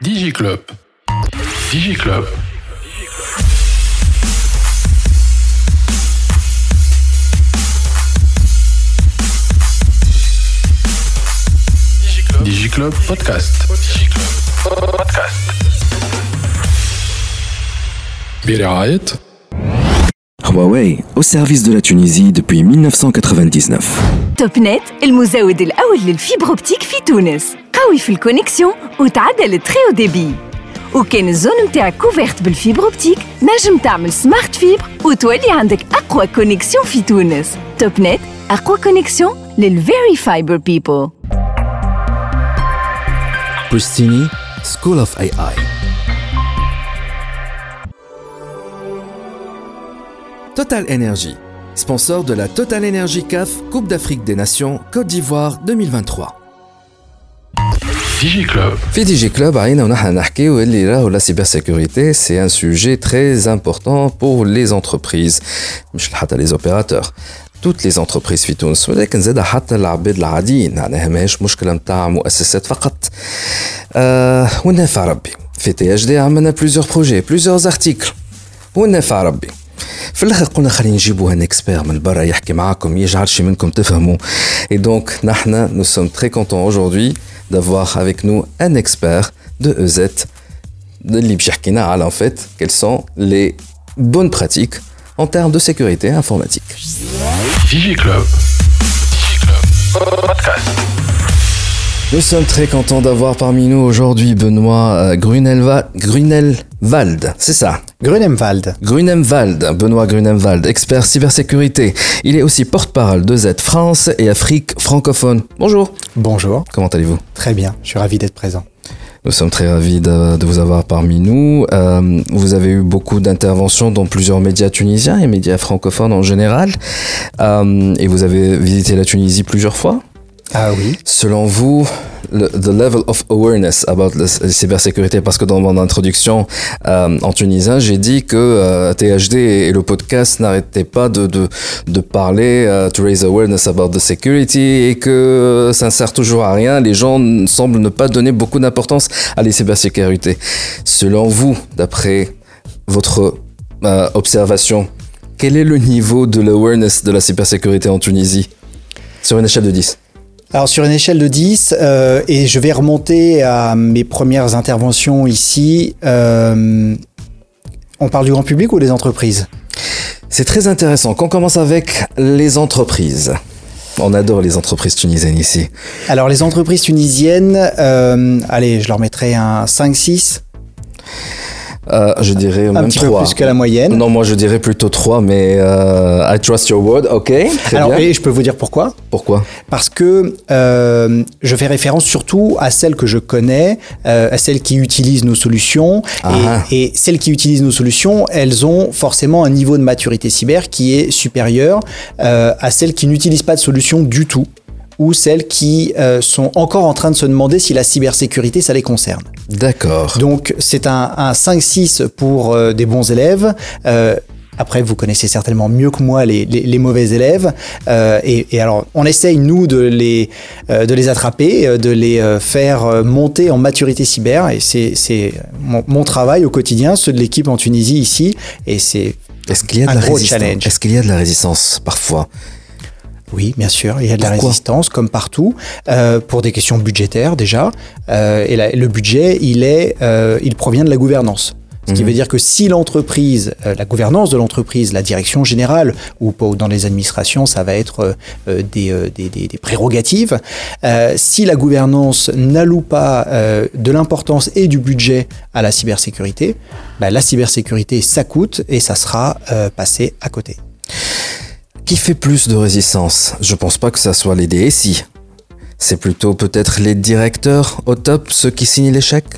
DigiClub. DigiClub. DigiClub Podcast. DigiClub Podcast. برعاية Huawei, au service de la Tunisie depuis 1999. توب نت المزود الأول للفيبر اوبتيك في تونس قوي في الكونيكسيون وتعدل التري او ديبي وكان الزون متاعك كوفيرت بالفيبر اوبتيك نجم تعمل سمارت فيبر وتولي عندك أقوى كونيكسيون في تونس توب نت أقوى كونيكسيون للفيري فايبر بيبل Pristini, School of AI. Total Energy, sponsor de la Total Energy CAF Coupe d'Afrique des Nations Côte d'Ivoire 2023. اللي راهو لا سيبر سيكوريتي سي ان سوجي تري امبورطون بور لي انتربريز مش حتى لي اوبيراتور توت لي انتربريز في تونس ولكن زاد حتى العباد العاديين معناها ماهيش مشكله نتاع مؤسسات فقط آه والنافع ربي في تي اش دي عملنا بليزيور بروجي بليزيور ارتيكل والنافع ربي في الاخر قلنا خلينا نجيبوا ان اكسبير من برا يحكي معاكم يجعل شي منكم تفهموا et donc نحنا nous sommes très contents aujourd'hui d'avoir avec nous un expert de EZ, de l'Ibjarkina, en fait, quelles sont les bonnes pratiques en termes de sécurité informatique. Club. Nous sommes très contents d'avoir parmi nous aujourd'hui Benoît euh, Grunelva, Grunelwald, c'est ça, Grunemwald. Grunemwald, Benoît Grunemwald, expert cybersécurité. Il est aussi porte-parole de Z France et Afrique francophone. Bonjour, Bonjour. comment allez-vous? Très bien. Je suis ravi d'être présent. Nous sommes très ravis de, de vous avoir parmi nous. Euh, vous avez eu beaucoup d'interventions dans plusieurs médias tunisiens et médias francophones en général. Euh, et vous avez visité la Tunisie plusieurs fois. Ah oui. Selon vous, le the level of awareness about la cybersécurité, parce que dans mon introduction euh, en tunisien, j'ai dit que euh, THD et le podcast n'arrêtaient pas de, de, de parler euh, to raise awareness about the security et que ça ne sert toujours à rien. Les gens semblent ne pas donner beaucoup d'importance à la cybersécurité. Selon vous, d'après votre observation, quel est le niveau de l'awareness de la cybersécurité en Tunisie? Sur une échelle de 10 Alors sur une échelle de 10, euh, et je vais remonter à mes premières interventions ici, euh, on parle du grand public ou des entreprises? C'est très intéressant. Qu'on commence avec les entreprises. On adore les entreprises tunisiennes ici. Alors les entreprises tunisiennes, euh, allez, je leur mettrai un 5-6, Euh, je dirais un même petit 3. peu plus que la moyenne. Non, moi je dirais plutôt 3, mais euh, I trust your word. Ok, très Alors, bien. et je peux vous dire pourquoi? Pourquoi? Parce que euh, je fais référence surtout à celles que je connais, à celles qui utilisent nos solutions. Ah. Et, et celles qui utilisent nos solutions, elles ont forcément un niveau de maturité cyber qui est supérieur à celles qui n'utilisent pas de solution du tout ou celles qui euh, sont encore en train de se demander si la cybersécurité, ça les concerne. D'accord. Donc c'est un, un 5-6 pour euh, des bons élèves. Euh, après, vous connaissez certainement mieux que moi les, les- les mauvais élèves. Euh, et, et alors, on essaye, nous, de les, euh, de les attraper, euh, de les euh, faire euh, monter en maturité cyber. Et c'est c'est mon, mon travail au quotidien, ceux de l'équipe en Tunisie ici. Et c'est Est-ce qu'il y a de un la gros résistance? challenge. Est-ce qu'il y a de la résistance parfois? Oui, bien sûr, il y a de la résistance comme partout euh, pour des questions budgétaires déjà. Euh, et la- le budget, il est, euh, il provient de la gouvernance. Ce qui Mhm. veut dire que si l'entreprise, euh, la gouvernance de l'entreprise, la direction générale ou dans les administrations, ça va être euh, euh, des, euh, des, des- des prérogatives. euh, si la gouvernance n'alloue pas euh, de l'importance et du budget à la cybersécurité, bah, la cybersécurité, ça coûte et ça sera euh, passé à côté. Qui fait plus de résistance Je pense pas que ça soit les DSI. C'est plutôt peut-être les directeurs au top, ceux qui signent chèques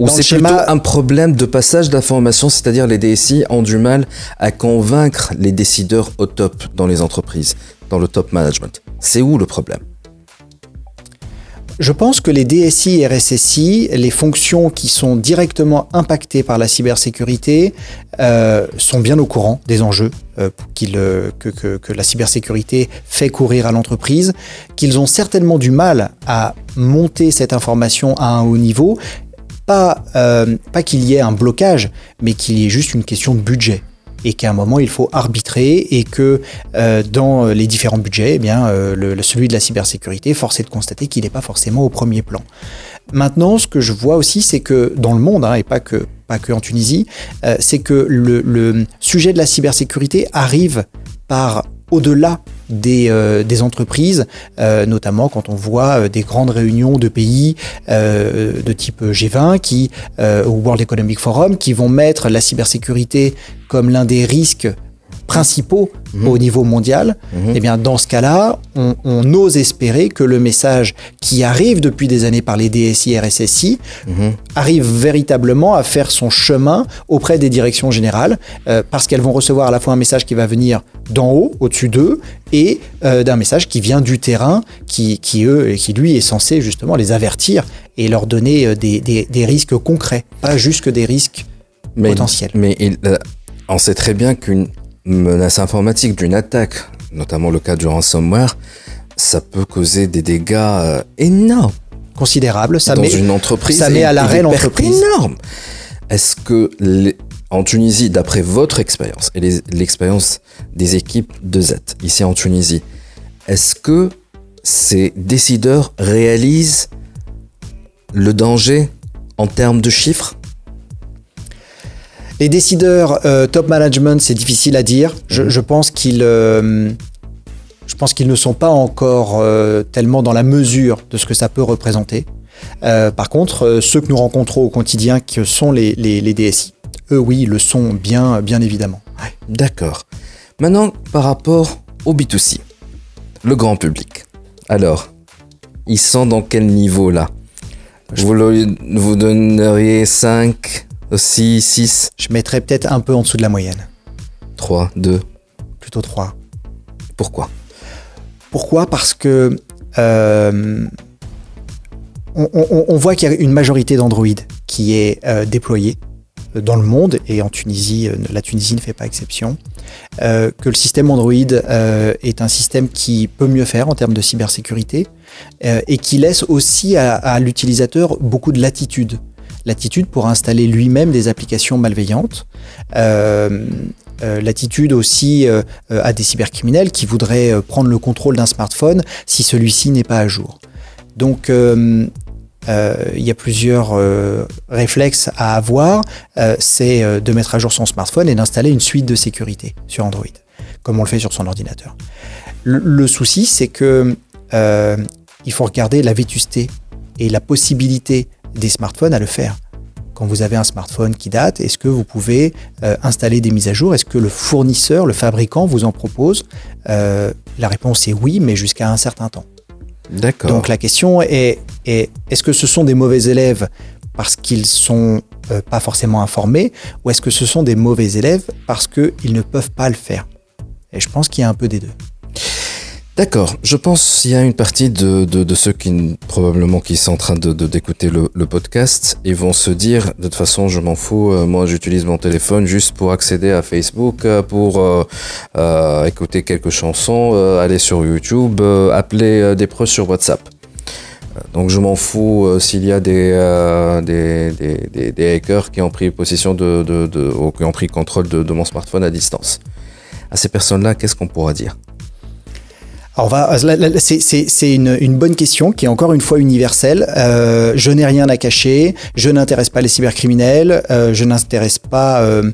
Ou c'est schéma- plutôt un problème de passage d'informations, c'est-à-dire les DSI ont du mal à convaincre les décideurs au top dans les entreprises, dans le top management? C'est où le problème? Je pense que les DSI et RSSI, les fonctions qui sont directement impactées par la cybersécurité, euh, sont bien au courant des enjeux euh, euh, que, la cybersécurité fait courir à l'entreprise, qu'ils ont certainement du mal à monter cette information à un haut niveau, pas, pas qu'il y ait un blocage, mais qu'il y ait juste une question de budget et qu'à un moment il faut arbitrer et que euh, dans les différents budgets, eh bien, euh, le, celui de la cybersécurité, force est de constater qu'il n'est pas forcément au premier plan. Maintenant, ce que je vois aussi, c'est que dans le monde, hein, et pas que, pas que en Tunisie, euh, c'est que le, le sujet de la cybersécurité arrive par au-delà des, euh, des, entreprises, euh, notamment quand on voit euh, des grandes réunions de pays euh, de type G20 qui, euh, ou World Economic Forum qui vont mettre la cybersécurité comme l'un des risques principaux mmh. au niveau mondial, mmh. eh bien dans ce cas-là, on, on, ose espérer que le message qui arrive depuis des années par les DSI, RSSI, mmh. arrive véritablement à faire son chemin auprès des directions générales, euh, parce qu'elles vont recevoir à la fois un message qui va venir d'en haut, au-dessus d'eux, et euh, d'un message qui vient du terrain, qui, qui, eux, qui lui est censé justement les avertir et leur donner euh, des, des, des risques concrets, pas juste que des risques mais, potentiels. Mais il, euh, on sait très bien qu'une menace informatique, d'une attaque, notamment le cas du ransomware, ça peut causer des dégâts euh, énormes. Considérables. Ça dans met, une entreprise. Ça met à l'arrêt l'entreprise. énorme. Est-ce que les, en Tunisie, d'après votre expérience et l'expérience des équipes de Z ici en Tunisie, est-ce que ces décideurs réalisent le danger en termes de chiffres? Les décideurs euh, top management, c'est difficile à dire. Je, je pense qu'ils euh, pense qu'ils ne sont pas encore euh, tellement dans la mesure de ce que ça peut représenter. Par contre, ceux que nous rencontrons au quotidien, qui sont les, les, les DSI, eux, oui, le sont bien, bien évidemment. Ouais. D'accord. Maintenant, par rapport au B2C, le grand public. Alors, ils sont dans quel niveau là? Vous, vous donneriez 5 aussi 6 Je mettrais peut-être un peu en dessous de la moyenne. 3, 2 Plutôt 3. Pourquoi? Pourquoi? Parce que euh, on, on, on, voit qu'il y a une majorité d'Android qui est euh, déployée dans le monde et en Tunisie, euh, la Tunisie ne fait pas exception. Euh, que le système Android euh, est un système qui peut mieux faire en termes de cybersécurité euh, et qui laisse aussi à, à l'utilisateur beaucoup de latitude l'attitude pour installer lui-même des applications malveillantes. Euh, euh, l'attitude aussi euh, à des cybercriminels qui voudraient prendre le contrôle d'un smartphone si celui-ci n'est pas à jour. Donc il y a plusieurs réflexes à avoir. C'est de mettre à jour son smartphone et d'installer une suite de sécurité sur Android, comme on le fait sur son ordinateur. Le, le souci, c'est que il faut regarder la vétusté et la possibilité des smartphones à le faire. Quand vous avez un smartphone qui date, est-ce que vous pouvez euh, installer des mises à jour? Est-ce que le fournisseur, le fabricant vous en propose? Euh, La réponse est oui, mais jusqu'à un certain temps. D'accord. Donc la question est, est est-ce que ce sont des mauvais élèves parce qu'ils sont euh, pas forcément informés ou est-ce que ce sont des mauvais élèves parce qu'ils ne peuvent pas le faire? Et je pense qu'il y a un peu des deux. D'accord. Je pense qu'il y a une partie de, ceux qui probablement qui sont en train de d'écouter le, podcast et vont se dire de toute façon je m'en fous. Euh, moi j'utilise mon téléphone juste pour accéder à Facebook, euh, pour euh, écouter quelques chansons, aller sur YouTube, appeler des proches sur WhatsApp. Donc je m'en fous s'il y a des, des, des, hackers qui ont pris possession de, de, qui ont pris contrôle de, de mon smartphone à distance. À ces personnes-là, qu'est-ce qu'on pourra dire? Alors, c'est une, bonne question qui est encore une fois universelle. Euh, je n'ai rien à cacher, je n'intéresse pas les cybercriminels, euh, je n'intéresse pas euh,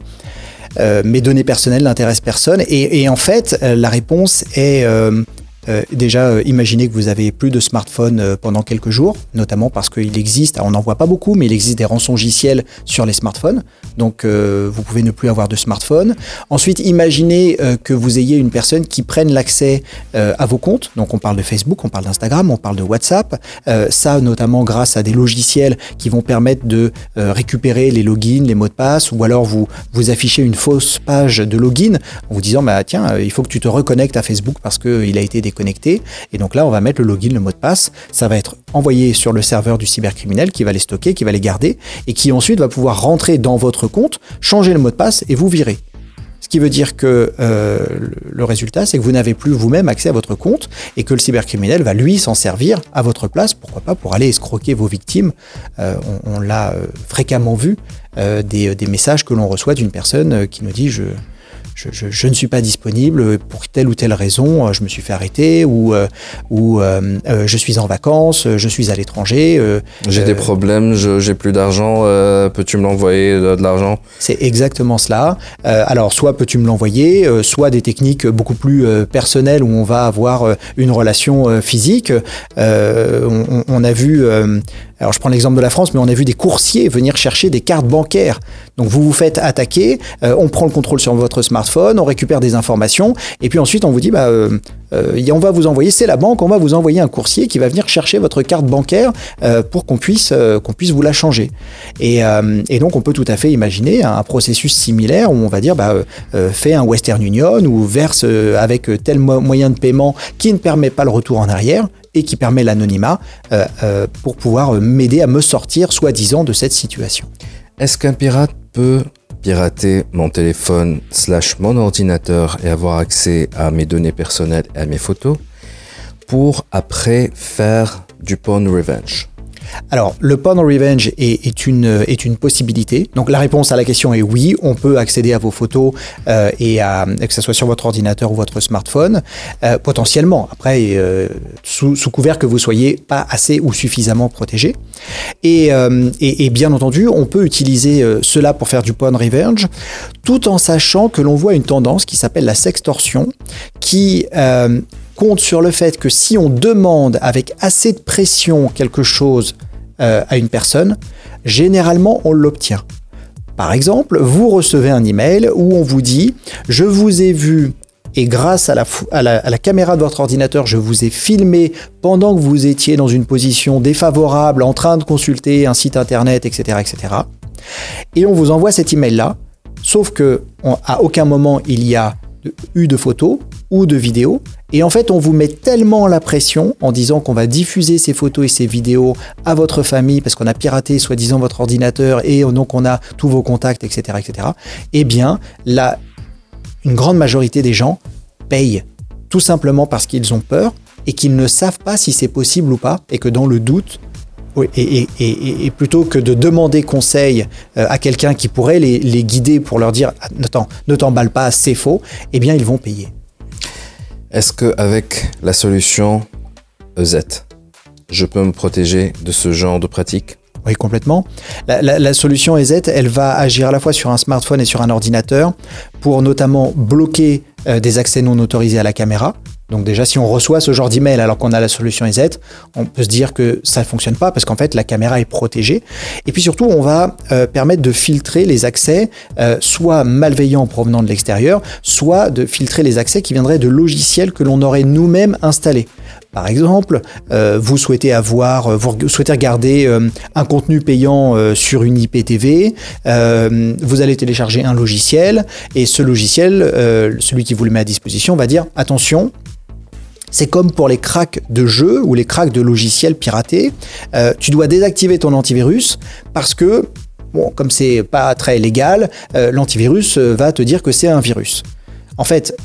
euh, mes données personnelles n'intéressent personne. Et, en fait, la réponse est euh, déjà, euh, imaginez que vous avez plus de smartphone euh, pendant quelques jours, notamment parce qu'il existe, on n'en voit pas beaucoup, mais il existe des rançongiciels sur les smartphones. Donc, euh, vous pouvez ne plus avoir de smartphone. Ensuite, imaginez euh, que vous ayez une personne qui prenne l'accès euh, à vos comptes. Donc, on parle de Facebook, on parle d'Instagram, on parle de WhatsApp. ça, notamment grâce à des logiciels qui vont permettre de récupérer les logins, les mots de passe, ou alors vous vous affichez une fausse page de login en vous disant, bah tiens, il faut que tu te reconnectes à Facebook parce qu'il a été connecté. Et donc là, on va mettre le login, le mot de passe. Ça va être envoyé sur le serveur du cybercriminel qui va les stocker, qui va les garder et qui ensuite va pouvoir rentrer dans votre compte, changer le mot de passe et vous virer. Ce qui veut dire que euh, le résultat, c'est que vous n'avez plus vous-même accès à votre compte et que le cybercriminel va lui s'en servir à votre place, pourquoi pas pour aller escroquer vos victimes. Euh, on, l'a euh, fréquemment vu, des, des messages que l'on reçoit d'une personne qui nous dit je, je, je, je, ne suis pas disponible pour telle ou telle raison, euh, je me suis fait arrêter ou, euh, ou euh, je suis en vacances, je suis à l'étranger. j'ai des problèmes, j'ai plus d'argent, peux-tu me l'envoyer de, de l'argent? C'est exactement cela. alors, soit peux-tu me l'envoyer, soit des techniques beaucoup plus personnelles où on va avoir une relation physique. On, on, a vu alors je prends l'exemple de la France, mais on a vu des coursiers venir chercher des cartes bancaires. Donc vous vous faites attaquer, euh, on prend le contrôle sur votre smartphone, on récupère des informations, et puis ensuite on vous dit, bah, euh, euh, on va vous envoyer, c'est la banque, on va vous envoyer un coursier qui va venir chercher votre carte bancaire euh, pour qu'on puisse, euh, puisse vous la changer. Et, donc on peut tout à fait imaginer un, processus similaire où on va dire, bah, fais un Western Union ou verse avec tel mo moyen de paiement qui ne permet pas le retour en arrière, et qui permet l'anonymat pour pouvoir m'aider à me sortir, soi-disant, de cette situation. Est-ce qu'un pirate peut pirater mon téléphone slash mon ordinateur et avoir accès à mes données personnelles et à mes photos pour après faire du porn revenge alors, le porn revenge est, une, possibilité. Donc, la réponse à la question est oui, on peut accéder à vos photos euh, et à, que ce soit sur votre ordinateur ou votre smartphone, euh, potentiellement. Après, euh, sous, couvert que vous soyez pas assez ou suffisamment protégé. Et, euh, bien entendu, on peut utiliser euh, cela pour faire du porn revenge, tout en sachant que l'on voit une tendance qui s'appelle la sextorsion, qui euh, compte sur le fait que si on demande avec assez de pression quelque chose euh, à une personne, généralement on l'obtient. Par exemple, vous recevez un email où on vous dit Je vous ai vu et grâce à la, caméra de votre ordinateur, je vous ai filmé pendant que vous étiez dans une position défavorable, en train de consulter un site internet, etc. etc. Et on vous envoie cet email-là, sauf que aucun moment il y a eu de photos ou de vidéos. Et en fait, on vous met tellement la pression en disant qu'on va diffuser ces photos et ces vidéos à votre famille parce qu'on a piraté soi-disant votre ordinateur et donc on a tous vos contacts, etc., etc. Eh bien, la, une grande majorité des gens payent tout simplement parce qu'ils ont peur et qu'ils ne savent pas si c'est possible ou pas et que dans le doute, et, plutôt que de demander conseil euh, à quelqu'un qui pourrait les, les, guider pour leur dire ne t'emballe pas, c'est faux, eh bien ils vont payer. Est-ce qu'avec la solution EZ, je peux me protéger de ce genre de pratique oui, complètement. La, solution EZ, elle va agir à la fois sur un smartphone et sur un ordinateur pour notamment bloquer euh, des accès non autorisés à la caméra. Donc déjà, si on reçoit ce genre d'email alors qu'on a la solution EZ, on peut se dire que ça ne fonctionne pas parce qu'en fait, la caméra est protégée. Et puis surtout, on va euh, permettre de filtrer les accès, euh, soit malveillants provenant de l'extérieur, soit de filtrer les accès qui viendraient de logiciels que l'on aurait nous-mêmes installés. Par exemple, euh, vous souhaitez avoir, vous souhaitez regarder un contenu payant sur une IPTV, vous allez télécharger un logiciel et ce logiciel, celui qui vous le met à disposition, va dire attention. C'est comme pour les cracks de jeux ou les cracks de logiciels piratés. tu dois désactiver ton antivirus parce que, bon, comme c'est pas très légal, l'antivirus va te dire que c'est un virus. En fait,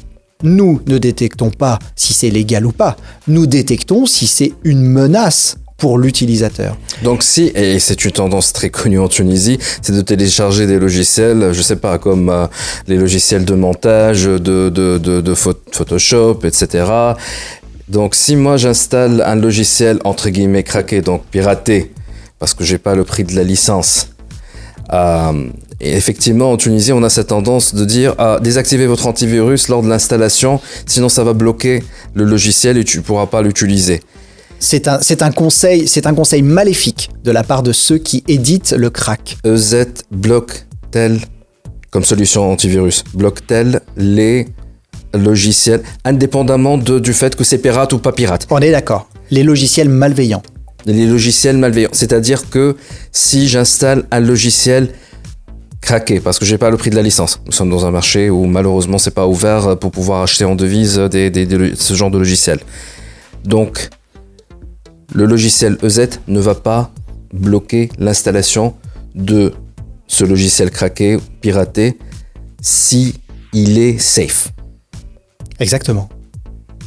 nous ne détectons pas si c'est légal ou pas. Nous détectons si c'est une menace pour l'utilisateur. Donc si, et c'est une tendance très connue en Tunisie, c'est de télécharger des logiciels, je sais pas, comme euh, les logiciels de montage, de, de, de, de Photoshop, etc. Donc si moi j'installe un logiciel entre guillemets craqué, donc piraté, parce que j'ai pas le prix de la licence, euh, et effectivement, en Tunisie, on a cette tendance de dire ah, désactivez votre antivirus lors de l'installation, sinon ça va bloquer le logiciel et tu ne pourras pas l'utiliser. C'est un, un, conseil, c'est un conseil maléfique de la part de ceux qui éditent le crack. EZ bloque-t-elle, comme solution antivirus, bloque-t-elle les logiciels indépendamment de, du fait que c'est pirate ou pas pirate On est d'accord. Les logiciels malveillants. Les logiciels malveillants. C'est-à-dire que si j'installe un logiciel craqué parce que j'ai pas le prix de la licence. Nous sommes dans un marché où malheureusement c'est pas ouvert pour pouvoir acheter en devise des, des- des- ce genre de logiciel. Donc le logiciel EZ ne va pas bloquer l'installation de ce logiciel craqué, piraté, si il est safe. Exactement.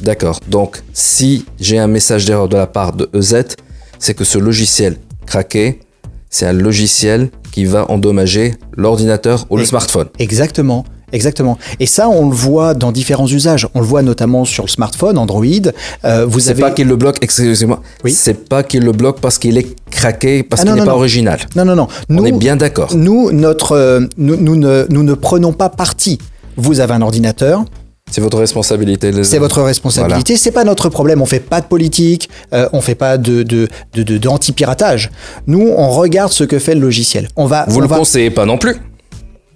D'accord. Donc, si j'ai un message d'erreur de la part de EZ, c'est que ce logiciel craqué, c'est un logiciel qui va endommager l'ordinateur ou le smartphone. Exactement. Exactement. Et ça, on le voit dans différents usages. On le voit notamment sur le smartphone, Android. Euh, vous C'est avez pas qu'il le bloque, excusez-moi. Oui. C'est pas qu'il le bloque parce qu'il est craqué, parce Ah qu'il n'est pas non. original. Non, non, non. On est bien d'accord. Nous, notre, euh, nous, nous ne, nous ne prenons pas parti. Vous avez un ordinateur, C'est votre responsabilité. les- c'est votre responsabilité, c'est pas notre problème. On fait pas de politique, euh, on fait pas de de de, de- d'anti-piratage. Nous, on regarde ce que fait le logiciel. On va. Vous on le va- conseillez pas non plus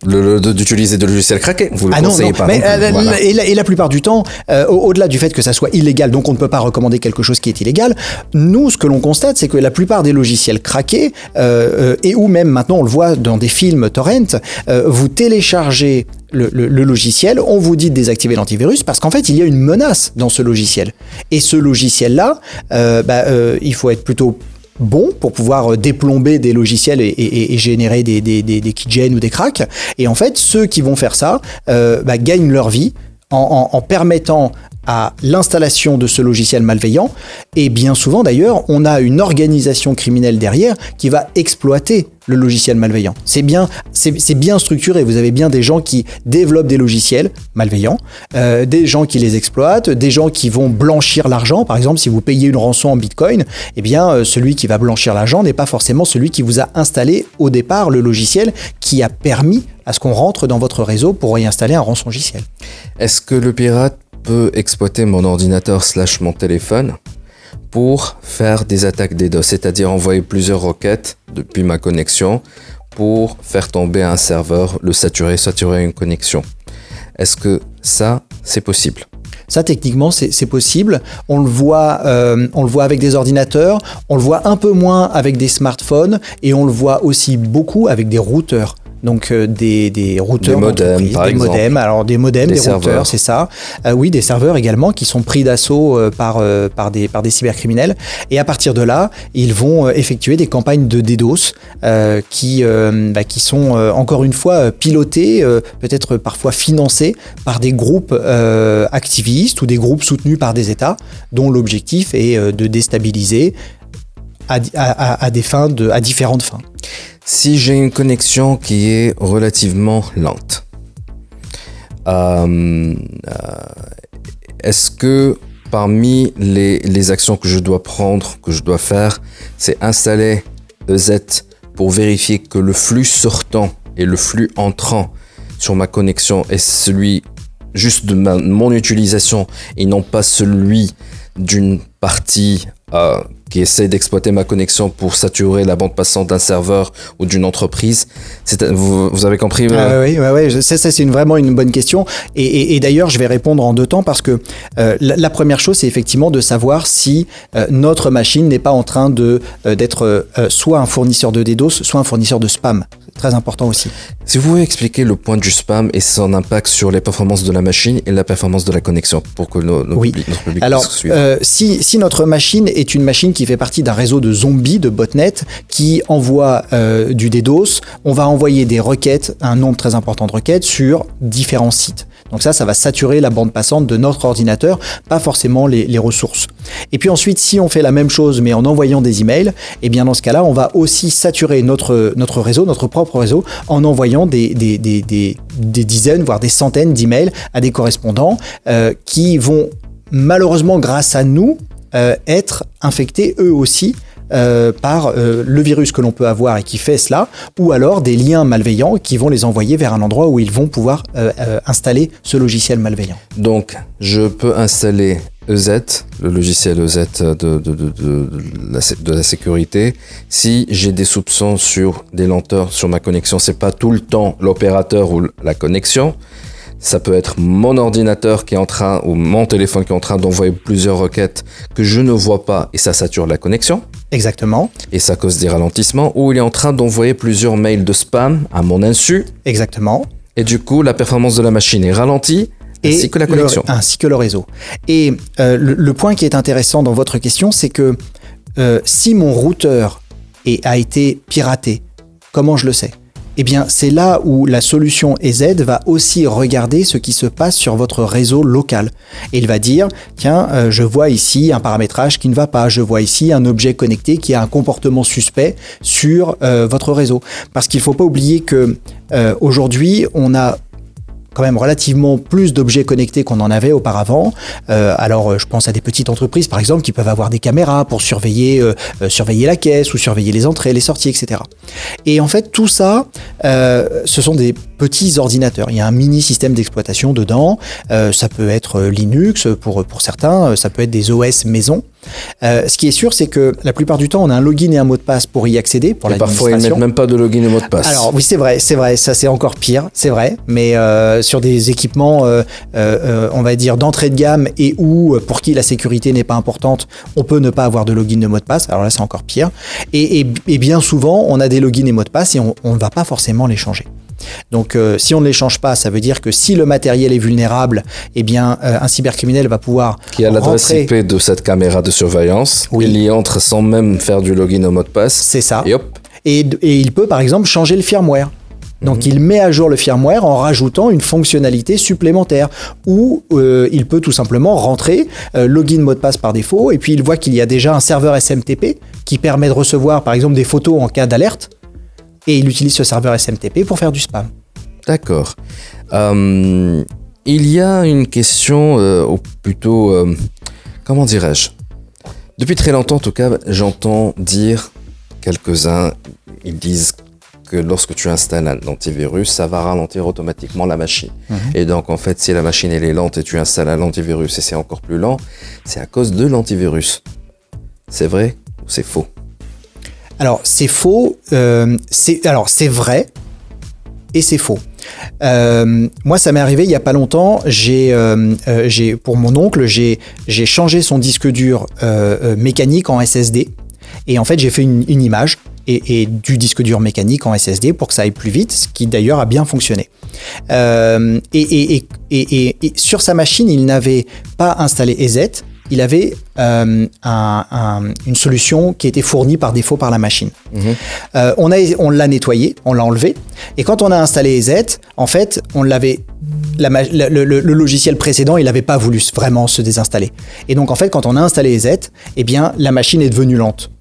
d'utiliser de logiciels craqués. Vous le Ah non, conseillez non. pas Mais euh, Voilà. et, la, et la plupart du temps, euh, au- au-delà du fait que ça soit illégal, donc on ne peut pas recommander quelque chose qui est illégal, nous, ce que l'on constate, c'est que la plupart des logiciels craqués, euh, euh, et ou même maintenant on le voit dans des films torrent, euh, vous téléchargez le, le- le logiciel, on vous dit de désactiver l'antivirus parce qu'en fait il y a une menace dans ce logiciel. Et ce logiciel-là, euh, bah, euh, il faut être plutôt bon pour pouvoir euh, déplomber des logiciels et, générer des, des, ou des cracks. Et en fait, ceux qui vont faire ça euh, bah, gagnent leur vie en permettant à l'installation de ce logiciel malveillant. Et bien souvent, d'ailleurs, on a une organisation criminelle derrière qui va exploiter le logiciel malveillant. C'est bien, c'est bien structuré. Vous avez bien des gens qui développent des logiciels malveillants, euh, des gens qui les exploitent, des gens qui vont blanchir l'argent. Par exemple, si vous payez une rançon en Bitcoin, eh bien, euh, celui qui va blanchir l'argent n'est pas forcément celui qui vous a installé au départ le logiciel qui a permis à ce qu'on rentre dans votre réseau pour y installer un rançongiciel. Est-ce que le pirate exploiter mon ordinateur slash mon téléphone pour faire des attaques DDoS, c'est-à-dire envoyer plusieurs requêtes depuis ma connexion pour faire tomber un serveur, le saturer, saturer une connexion Est-ce que ça, c'est possible? Ça, techniquement, c'est c'est possible. On le, voit, euh, on le voit avec des ordinateurs, on le voit un peu moins avec des smartphones, et on le voit aussi beaucoup avec des routeurs. Donc euh, des, des routeurs Des modems, par des exemple. modems, alors des modems, Des des, routeurs, c'est ça. Euh, oui, des serveurs également qui sont pris d'assaut euh, par, par, des, par des cybercriminels. Et à partir de là, ils vont effectuer des campagnes de DDoS euh, qui, bah, qui sont encore une fois pilotées, peut-être parfois financées par des groupes activistes ou des groupes soutenus par des États dont l'objectif est de déstabiliser à des fins de, à différentes fins. Si j'ai une connexion qui est relativement lente, euh, euh, est-ce que parmi les, les actions que je dois prendre, que je dois faire, c'est installer EZ pour vérifier que le flux sortant et le flux entrant sur ma connexion est celui juste de mon utilisation et non pas celui d'une partie euh, qui essaie d'exploiter ma connexion pour saturer la bande passante d'un serveur ou d'une entreprise. C'est- Vous, vous avez compris euh, Ah oui, ça, ça, c'est vraiment une bonne question. Et, et- et d'ailleurs, je vais répondre en deux temps parce que euh, la, la première chose, c'est effectivement de savoir si euh, notre machine n'est pas en train de euh, d'être euh, soit un fournisseur de DDoS, soit un fournisseur de spam. Très important aussi. Si vous pouvez expliquer le point du spam et son impact sur les performances de la machine et la performance de la connexion pour que nos, nos Oui. public- notre public Alors, puisse suivre. euh, si, si notre machine est une machine qui fait partie d'un réseau de zombies, de botnets, qui envoie euh, du DDoS, on va envoyer des requêtes, un nombre très important de requêtes, sur différents sites. Donc ça, ça va saturer la bande passante de notre ordinateur, pas forcément les, ressources. Et puis ensuite, si on fait la même chose, mais en envoyant des emails, eh bien dans ce cas-là, on va aussi saturer notre, réseau, notre propre réseau, en envoyant des dizaines, voire des centaines d'emails à des correspondants euh, qui vont malheureusement, grâce à nous, euh, être infectés eux aussi euh, par euh, le virus que l'on peut avoir et qui fait cela, ou alors des liens malveillants qui vont les envoyer vers un endroit où ils vont pouvoir euh, installer ce logiciel malveillant. Donc, je peux installer EZ, le logiciel EZ de, la, de la sécurité. Si j'ai des soupçons sur des lenteurs sur ma connexion, c'est pas tout le temps l'opérateur ou la connexion. Ça peut être mon ordinateur qui est en train, ou mon téléphone qui est en train d'envoyer plusieurs requêtes que je ne vois pas et ça sature la connexion. Exactement. Et ça cause des ralentissements. Ou il est en train d'envoyer plusieurs mails de spam à mon insu. Exactement. Et du coup, la performance de la machine est ralentie. ainsi que la connexion. Le, ainsi que le réseau. Et euh, le, point qui est intéressant dans votre question, c'est que euh, si mon routeur a été piraté, comment je le sais? Eh bien, c'est là où la solution EZ va aussi regarder ce qui se passe sur votre réseau local. Et il va dire, tiens, euh, je vois ici un paramétrage qui ne va pas, je vois ici un objet connecté qui a un comportement suspect sur euh, votre réseau. Parce qu'il ne faut pas oublier que euh, aujourd'hui, on a quand même relativement plus d'objets connectés qu'on en avait auparavant. Euh, alors, euh, je pense à des petites entreprises, par exemple, qui peuvent avoir des caméras pour surveiller, euh, surveiller la caisse ou surveiller les entrées, les sorties, etc. Et en fait, tout ça, ce sont des petits ordinateurs. Il y a un mini système d'exploitation dedans. ça peut être Linux pour, pour certains, ça peut être des OS maison. Euh, ce qui est sûr, c'est que la plupart du temps, on a un login et un mot de passe pour y accéder. Pour et parfois, ils mettent même pas de login et mot de passe. Alors oui, c'est vrai, c'est vrai, ça c'est encore pire, c'est vrai. Mais euh, sur des équipements, euh, on va dire d'entrée de gamme et où pour qui la sécurité n'est pas importante, on peut ne pas avoir de login et mot de passe. Alors là, c'est encore pire. Et, bien souvent, on a des logins et mots de passe et on ne va pas forcément les changer. Donc euh, si on ne les change pas, ça veut dire que si le matériel est vulnérable, eh bien euh, un cybercriminel va pouvoir qui a l'adresse IP de cette caméra de surveillance, il y entre sans même faire du login au mot de passe. C'est ça. Et, hop. Et, il peut par exemple changer le firmware. Donc il met à jour le firmware en rajoutant une fonctionnalité supplémentaire ou euh, il peut tout simplement rentrer login mot de passe par défaut et puis il voit qu'il y a déjà un serveur SMTP qui permet de recevoir par exemple des photos en cas d'alerte et il utilise ce serveur SMTP pour faire du spam. D'accord. Euh, il y a une question, euh, ou plutôt, euh, comment dirais-je? Depuis très longtemps, en tout cas, j'entends dire quelques-uns, ils disent que lorsque tu installes un antivirus, ça va ralentir automatiquement la machine. Mhm. Et donc, en fait, si la machine elle est lente et tu installes un antivirus et c'est encore plus lent, c'est à cause de l'antivirus. C'est vrai ou c'est faux? Alors c'est faux, euh, c'est alors c'est vrai et c'est faux. Euh, moi, ça m'est arrivé il y a pas longtemps. J'ai, euh, j'ai pour mon oncle, j'ai j'ai changé son disque dur mécanique en SSD et en fait j'ai fait une, image et, du disque dur mécanique en SSD pour que ça aille plus vite, ce qui d'ailleurs a bien fonctionné. et, et, sur sa machine, il n'avait pas installé EZ, il avait euh, une solution qui était fournie par défaut par la machine. Mhm. Euh, on a, on l'a nettoyé, on l'a enlevé, et quand on a installé EZ, en fait, on l'avait le, logiciel précédent, il n'avait pas voulu vraiment se désinstaller. Et donc, en fait, quand on a installé EZ, eh bien, la machine est devenue lente.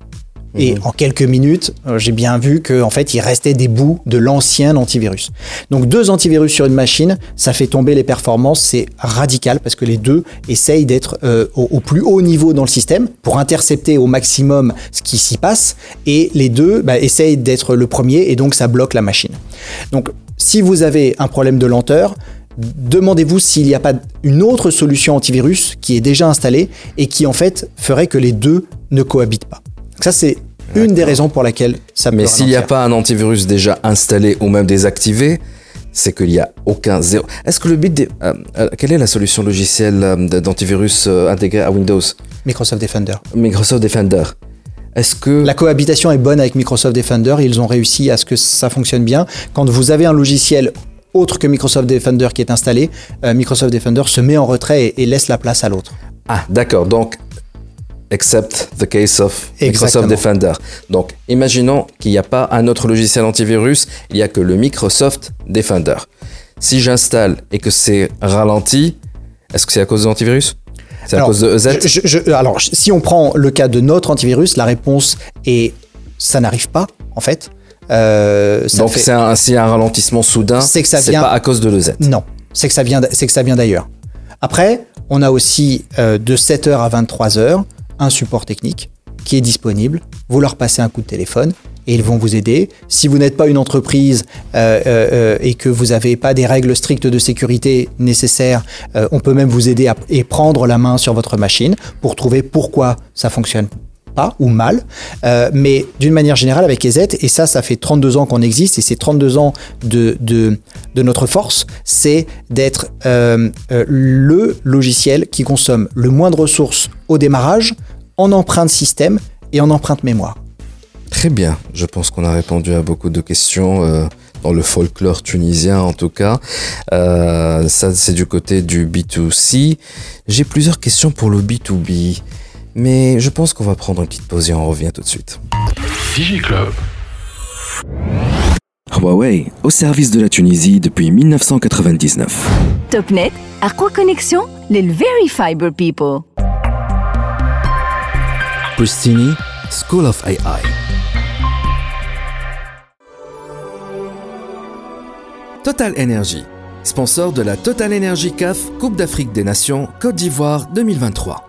Et mhm. en quelques minutes, euh, j'ai bien vu qu'en fait, il restait des bouts de l'ancien antivirus. Donc deux antivirus sur une machine, ça fait tomber les performances, c'est radical parce que les deux essayent d'être euh, au, plus haut niveau dans le système pour intercepter au maximum ce qui s'y passe, et les deux bah, essayent d'être le premier, et donc ça bloque la machine. Donc si vous avez un problème de lenteur, demandez-vous s'il n'y a pas une autre solution antivirus qui est déjà installée et qui en fait ferait que les deux ne cohabitent pas. Ça, c'est une des raisons pour laquelle ça Mais s'il n'y a pas un antivirus déjà installé ou même désactivé, c'est qu'il n'y a aucun zéro. Est-ce que le bit. Euh, euh, quelle est la solution logicielle euh, d'antivirus intégrée à Windows? Microsoft Defender. Microsoft Defender. Est-ce que. La cohabitation est bonne avec Microsoft Defender. Ils ont réussi à ce que ça fonctionne bien. Quand vous avez un logiciel autre que Microsoft Defender qui est installé, Microsoft Defender se met en retrait et laisse la place à l'autre. Ah, d'accord. Donc, except the case of Microsoft Defender. Donc, imaginons qu'il n'y a pas un autre logiciel antivirus, il n'y a que le Microsoft Defender. Si j'installe et que c'est ralenti, est-ce que c'est à cause de l'antivirus? C'est à cause de EZ Alors, si on prend le cas de notre antivirus, la réponse est ça n'arrive pas, en fait. Euh, Donc, c'est un, un ralentissement soudain, c'est que ça vient... pas à cause de l'EZ Non, c'est que ça vient, c'est que ça vient d'ailleurs. Après, on a aussi euh, de 7h à 23h un support technique qui est disponible. Vous leur passez un coup de téléphone et ils vont vous aider. Si vous n'êtes pas une entreprise euh, euh, euh, et que vous n'avez pas des règles strictes de sécurité nécessaires, on peut même vous aider à, et prendre la main sur votre machine pour trouver pourquoi ça fonctionne pas ou mal. Mais d'une manière générale, avec EZ, et ça, ça fait 32 ans qu'on existe, et c'est 32 ans de, de, de notre force, c'est d'être le logiciel qui consomme le moins de ressources au démarrage, en empreinte système et en empreinte mémoire. Très bien, je pense qu'on a répondu à beaucoup de questions. Euh, dans le folklore tunisien en tout cas. Euh, ça, c'est du côté du B2C. J'ai plusieurs questions pour le B2B, mais je pense qu'on va prendre une petite pause et on revient tout de suite. DigiClub. Huawei, au service de la Tunisie depuis 1999. TopNet, à quoi connexion Les Very Fiber People. Pristini, School of AI. Total Energy, sponsor de la Total Energy CAF Coupe d'Afrique des Nations Côte d'Ivoire 2023.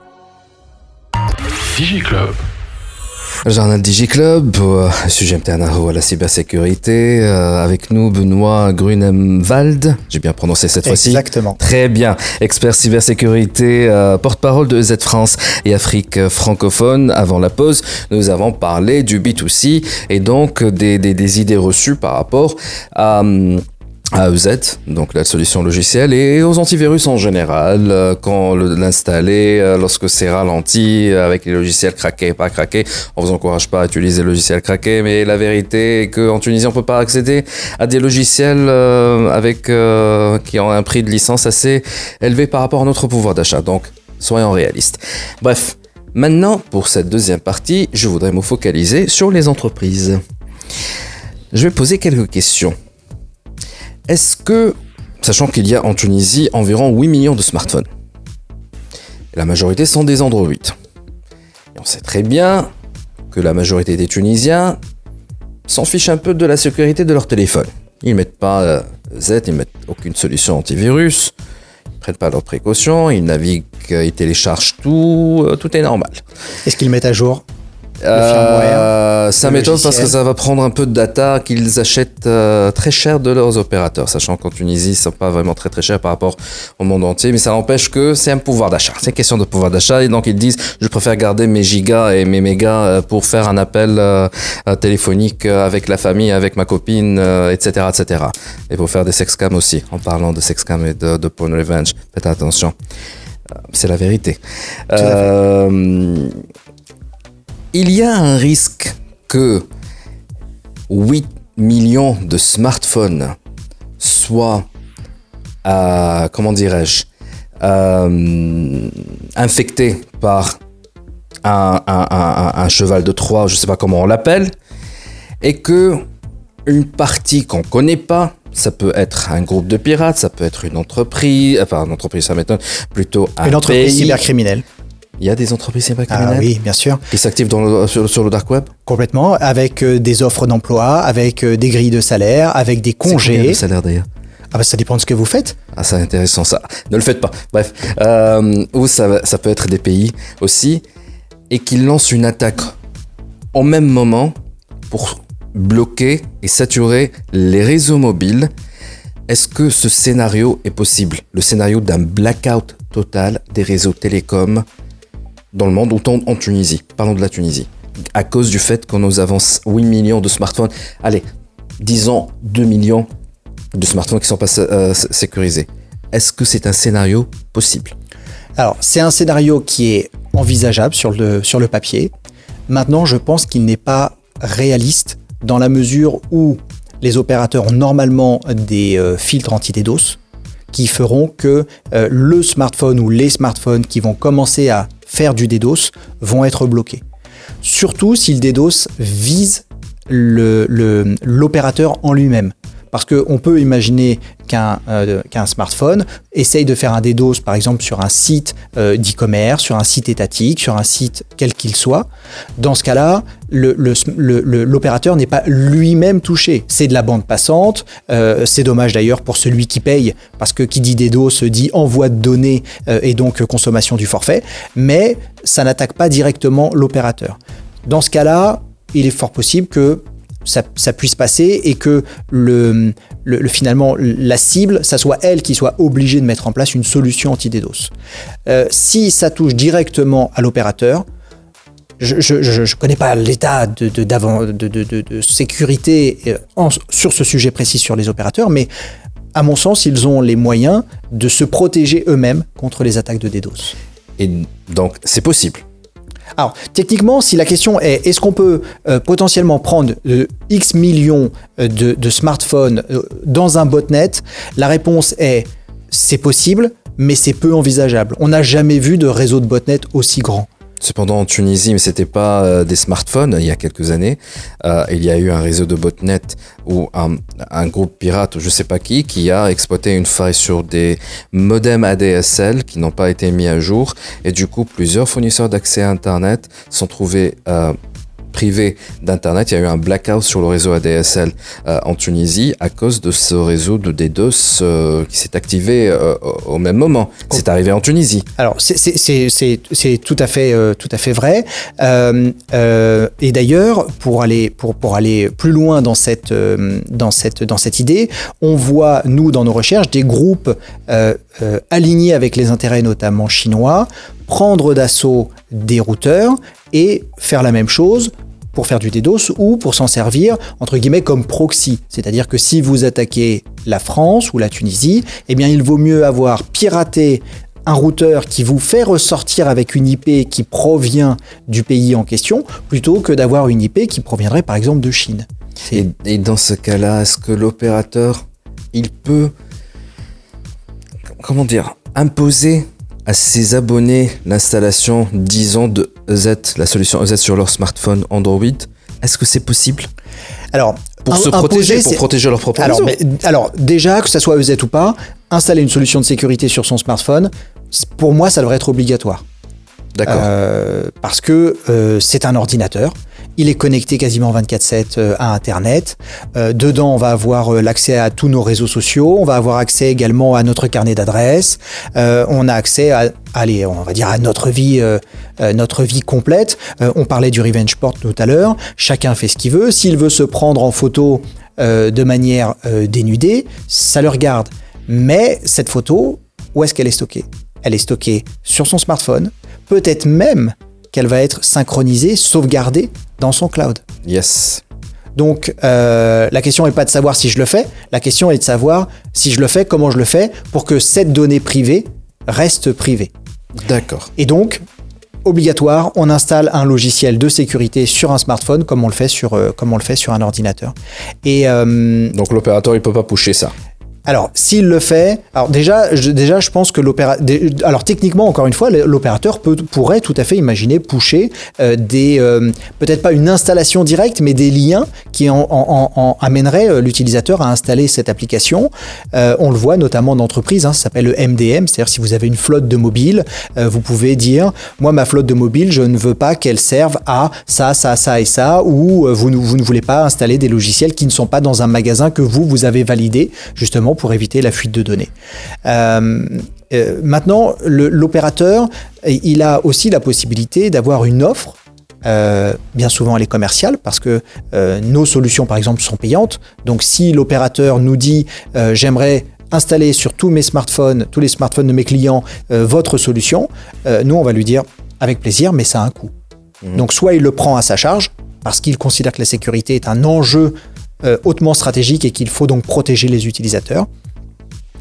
DigiClub. Journal DigiClub, euh, sujet MTNAO à la cybersécurité. euh, avec nous, Benoît Grunemwald. J'ai bien prononcé cette fois-ci. Exactement. Très bien. Expert cybersécurité, euh, porte-parole de EZ France et Afrique francophone. Avant la pause, nous avons parlé du B2C et donc des, des- des idées reçues par rapport à... hum, à EZ, donc la solution logicielle, et aux antivirus en général, euh, quand le- l'installer, euh, lorsque c'est ralenti, euh, avec les logiciels craqués, pas craqués, on vous encourage pas à utiliser le logiciel craqué, mais la vérité est qu'en Tunisie, on peut pas accéder à des logiciels avec qui ont un prix de licence assez élevé par rapport à notre pouvoir d'achat. Donc, soyons réalistes. Bref, maintenant, pour cette deuxième partie, je voudrais me focaliser sur les entreprises. Je vais poser quelques questions. Est-ce que, sachant qu'il y a en Tunisie environ 8 millions de smartphones, la majorité sont des Android. Et on sait très bien que la majorité des Tunisiens s'en fichent un peu de la sécurité de leur téléphone. Ils mettent pas euh, Z, ils mettent aucune solution antivirus, ils prennent pas leurs précautions, ils naviguent, ils téléchargent tout, euh, tout est normal. Est-ce qu'ils mettent à jour? Euh, ça m'étonne parce que ça va prendre un peu de data qu'ils achètent euh, très cher de leurs opérateurs, sachant qu'en Tunisie, ils sont pas vraiment très très chers par rapport au monde entier, mais ça n'empêche que c'est un pouvoir d'achat. C'est une question de pouvoir d'achat et donc ils disent je préfère garder mes gigas et mes mégas euh, pour faire un appel euh, téléphonique avec la famille, avec ma copine, euh, etc., etc. Et pour faire des sexcams aussi. En parlant de sexcam et de, de porn revenge, faites attention. C'est la vérité. Il y a un risque que 8 millions de smartphones soient, euh, comment dirais-je, euh, infectés par un, un- un- un- un cheval de Troie, je ne sais pas comment on l'appelle, et que une partie qu'on connaît pas, ça peut être un groupe de pirates, ça peut être une entreprise, enfin une entreprise, ça m'étonne, plutôt un Une entreprise pays. cybercriminelle. Il y a des entreprises Ah cybercriminelles oui, bien sûr. qui s'activent sur, sur le dark web? Complètement. Avec euh, des offres d'emploi, avec euh, des grilles de salaire, avec des congés. le salaire d'ailleurs? Ah bah, ça dépend de ce que vous faites. Ah, c'est intéressant ça. Ne le faites pas. Bref. Euh, ou ça, ça peut être des pays aussi. Et qui lancent une attaque au même moment pour bloquer et saturer les réseaux mobiles. Est-ce que ce scénario est possible? Le scénario d'un blackout total des réseaux télécoms dans le monde, autant en Tunisie. Parlons de la Tunisie. À cause du fait que nous avons 8 millions de smartphones. Allez, disons 2 millions de smartphones qui sont pas euh, sécurisés. Est-ce que c'est un scénario possible? Alors, c'est un scénario qui est envisageable sur le, sur le papier. Maintenant, je pense qu'il n'est pas réaliste dans la mesure où les opérateurs ont normalement des euh, filtres anti-DDoS qui feront que euh, le smartphone ou les smartphones qui vont commencer à faire du DDoS vont être bloqués. Surtout si le DDoS vise le- le- l'opérateur en lui-même. Parce qu'on peut imaginer qu'un euh, qu'un smartphone essaye de faire un DDoS, par exemple, sur un site euh, d'e-commerce, sur un site étatique, sur un site quel qu'il soit. Dans ce cas-là, l'opérateur n'est pas lui-même touché. C'est de la bande passante. euh, c'est dommage d'ailleurs pour celui qui paye, parce que qui dit DDoS dit envoi de données et donc consommation du forfait. Mais ça n'attaque pas directement l'opérateur. Dans ce cas-là, il est fort possible que ça, puisse passer et que le, le- le- finalement la cible, ça soit elle qui soit obligée de mettre en place une solution anti-DDoS. Euh, si ça touche directement à l'opérateur, je ne connais pas l'état de, sécurité en, sur ce sujet précis sur les opérateurs, mais à mon sens, ils ont les moyens de se protéger eux-mêmes contre les attaques de DDoS. Et donc, c'est possible. Alors, techniquement, si la question est est-ce qu'on peut euh, potentiellement prendre euh, X millions euh, de, smartphones dans un botnet, la réponse est c'est possible, mais c'est peu envisageable. On n'a jamais vu de réseau de botnet aussi grand. Cependant, en Tunisie, mais c'était pas euh, des smartphones il y a quelques années. Euh, il y a eu un réseau de botnet ou un, groupe pirate, je sais pas qui, qui a exploité une faille sur des modems ADSL qui n'ont pas été mis à jour. Et du coup, plusieurs fournisseurs d'accès à Internet sont trouvés euh, privé d'Internet. Il y a eu un blackout sur le réseau ADSL euh, en Tunisie à cause de ce réseau de DDoS euh, qui s'est activé euh, au même moment. C'est arrivé en Tunisie. Alors, c'est tout, à fait, tout à fait vrai. et d'ailleurs, pour aller, pour, pour aller plus loin dans cette, dans, cette, dans cette idée, on voit, nous, dans nos recherches, des groupes alignés avec les intérêts notamment chinois prendre d'assaut des routeurs et faire la même chose pour faire du DDoS ou pour s'en servir, entre guillemets, comme proxy. C'est-à-dire que si vous attaquez la France ou la Tunisie, eh bien, il vaut mieux avoir piraté un routeur qui vous fait ressortir avec une IP qui provient du pays en question, plutôt que d'avoir une IP qui proviendrait par exemple de Chine. Et, dans ce cas-là, est-ce que l'opérateur, il peut, comment dire, imposer à ses abonnés l'installation, disons, de EZ, la solution EZ sur leur smartphone Android. Est-ce que c'est possible Alors, pour se protéger, pour protéger leur propre alors, alors, déjà, que ça soit EZ ou pas, installer une solution de sécurité sur son smartphone, pour moi, ça devrait être obligatoire. D'accord. Euh, parce que euh, c'est un ordinateur. Il est connecté quasiment 24/7 euh, à Internet. Euh, dedans, on va avoir euh, l'accès à tous nos réseaux sociaux. On va avoir accès également à notre carnet d'adresses. on a accès à, allez, on va dire à notre vie, notre vie complète. on parlait du revenge port tout à l'heure. Chacun fait ce qu'il veut. S'il veut se prendre en photo de manière dénudée, ça le regarde. Mais cette photo, où est-ce qu'elle est stockée? Elle est stockée sur son smartphone, peut-être même qu'elle va être synchronisée, sauvegardée dans son cloud. Yes. Donc euh, la question n'est pas de savoir si je le fais, la question est de savoir si je le fais, comment je le fais, pour que cette donnée privée reste privée. D'accord. Et donc, obligatoire, on installe un logiciel de sécurité sur un smartphone comme on le fait sur, euh, comme on le fait sur un ordinateur. Et euh, donc l'opérateur il peut pas pusher ça. Alors, s'il le fait, alors déjà, je, déjà, je pense que l'opérateur, alors techniquement, encore une fois, l'opérateur pourrait tout à fait imaginer pusher euh, des, euh, peut-être pas une installation directe, mais des liens qui en, en, amèneraient euh, l'utilisateur à installer cette application. on le voit notamment d'entreprises, hein, ça s'appelle le MDM, c'est-à-dire si vous avez une flotte de mobile, vous pouvez dire, moi, ma flotte de mobile, je ne veux pas qu'elle serve à ça, ça, ça et ça, ou vous, vous ne voulez pas installer des logiciels qui ne sont pas dans un magasin que vous, vous avez validé, justement pour éviter la fuite de données. Euh, euh, maintenant, l'opérateur, il a aussi la possibilité d'avoir une offre euh, bien souvent elle est commerciale parce que nos solutions par exemple sont payantes. Donc si l'opérateur nous dit j'aimerais installer sur tous mes smartphones, tous les smartphones de mes clients votre solution, nous on va lui dire avec plaisir mais ça a un coût. Mmh. Donc soit il le prend à sa charge parce qu'il considère que la sécurité est un enjeu euh, hautement stratégique et qu'il faut donc protéger les utilisateurs.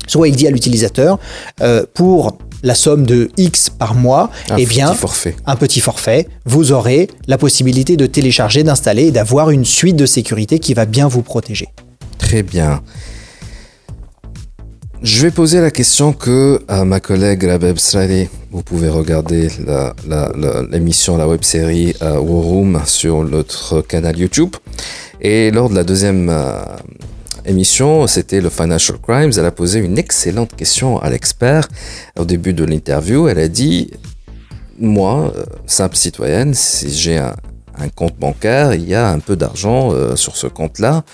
Soit il dit à l'utilisateur, euh, pour la somme de X par mois, un eh bien, petit forfait. un petit forfait, vous aurez la possibilité de télécharger, d'installer et d'avoir une suite de sécurité qui va bien vous protéger. Très bien. Je vais poser la question que à ma collègue Rabeb Srali. Vous pouvez regarder l'émission, la, web série euh, War Room sur notre canal YouTube. Et lors de la deuxième euh, émission, c'était le Financial Crimes, elle a posé une excellente question à l'expert au début de l'interview. Elle a dit, moi, euh, simple citoyenne, si j'ai un, compte bancaire, il y a un peu d'argent euh, sur ce compte-là.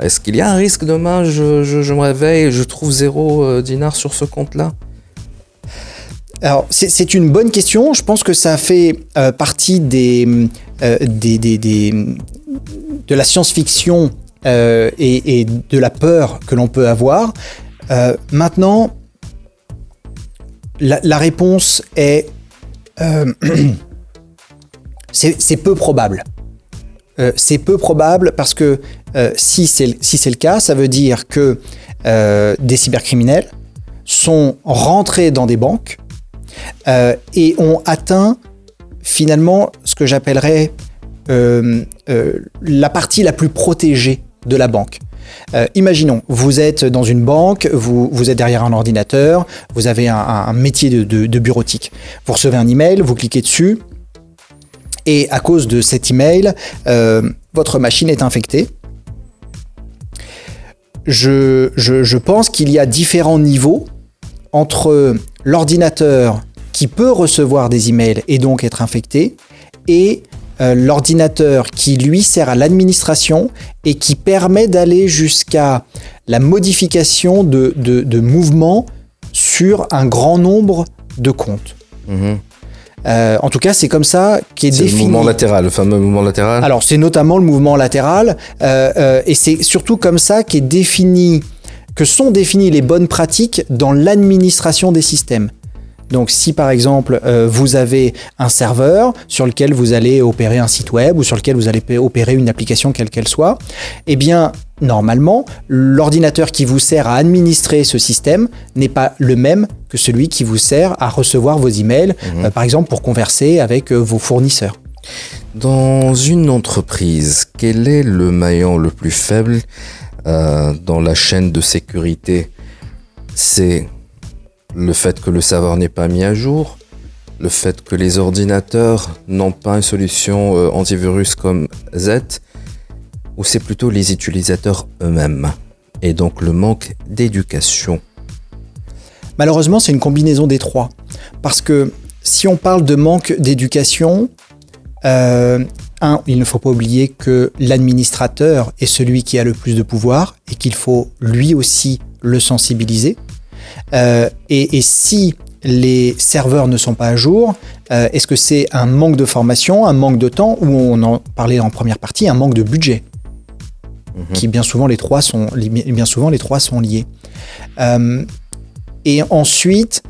Est-ce qu'il y a un risque demain, je, je, me réveille, je trouve zéro dinar sur ce compte-là alors, c'est une bonne question. Je pense que ça fait partie des, des, de la science-fiction euh, et, de la peur que l'on peut avoir. Euh, maintenant, la, réponse est... Euh, C'est peu probable. Euh, c'est peu probable parce que euh, si c'est si le cas, ça veut dire que euh, des cybercriminels sont rentrés dans des banques euh, et ont atteint finalement ce que j'appellerais euh, euh, la partie la plus protégée de la banque. Imaginons, vous êtes dans une banque, vous, êtes derrière un ordinateur, vous avez un, métier de, bureautique. Vous recevez un email, vous cliquez dessus, et à cause de cet email, votre machine est infectée. Je pense qu'il y a différents niveaux entre l'ordinateur qui peut recevoir des emails et donc être infecté et euh, l'ordinateur qui lui sert à l'administration et qui permet d'aller jusqu'à la modification de, de, de mouvements sur un grand nombre de comptes. Mhm. Euh, en tout cas, c'est comme ça qu'est C'est le défini. mouvement latéral, le fameux mouvement latéral? Alors, c'est notamment le mouvement latéral, euh, euh, et c'est surtout comme ça qu'est défini, que sont définies les bonnes pratiques dans l'administration des systèmes. Donc, si par exemple euh, vous avez un serveur sur lequel vous allez opérer un site web ou sur lequel vous allez opérer une application quelle qu'elle soit, eh bien, normalement, l'ordinateur qui vous sert à administrer ce système n'est pas le même que celui qui vous sert à recevoir vos emails, euh, par exemple pour converser avec euh, vos fournisseurs. Dans une entreprise, quel est le maillon le plus faible dans la chaîne de sécurité C'est le fait que le serveur n'est pas mis à jour, le fait que les ordinateurs n'ont pas une solution euh, antivirus comme Z, ou c'est plutôt les utilisateurs eux-mêmes et donc le manque d'éducation. Malheureusement, c'est une combinaison des trois. Parce que si on parle de manque d'éducation, euh, un, il ne faut pas oublier que l'administrateur est celui qui a le plus de pouvoir et qu'il faut lui aussi le sensibiliser. Euh, et, et si les serveurs ne sont pas à jour, euh, est-ce que c'est un manque de formation, un manque de temps, ou on en parlait en première partie, un manque de budget? Qui bien souvent les trois sont bien souvent les trois sont liés. Euh, et ensuite,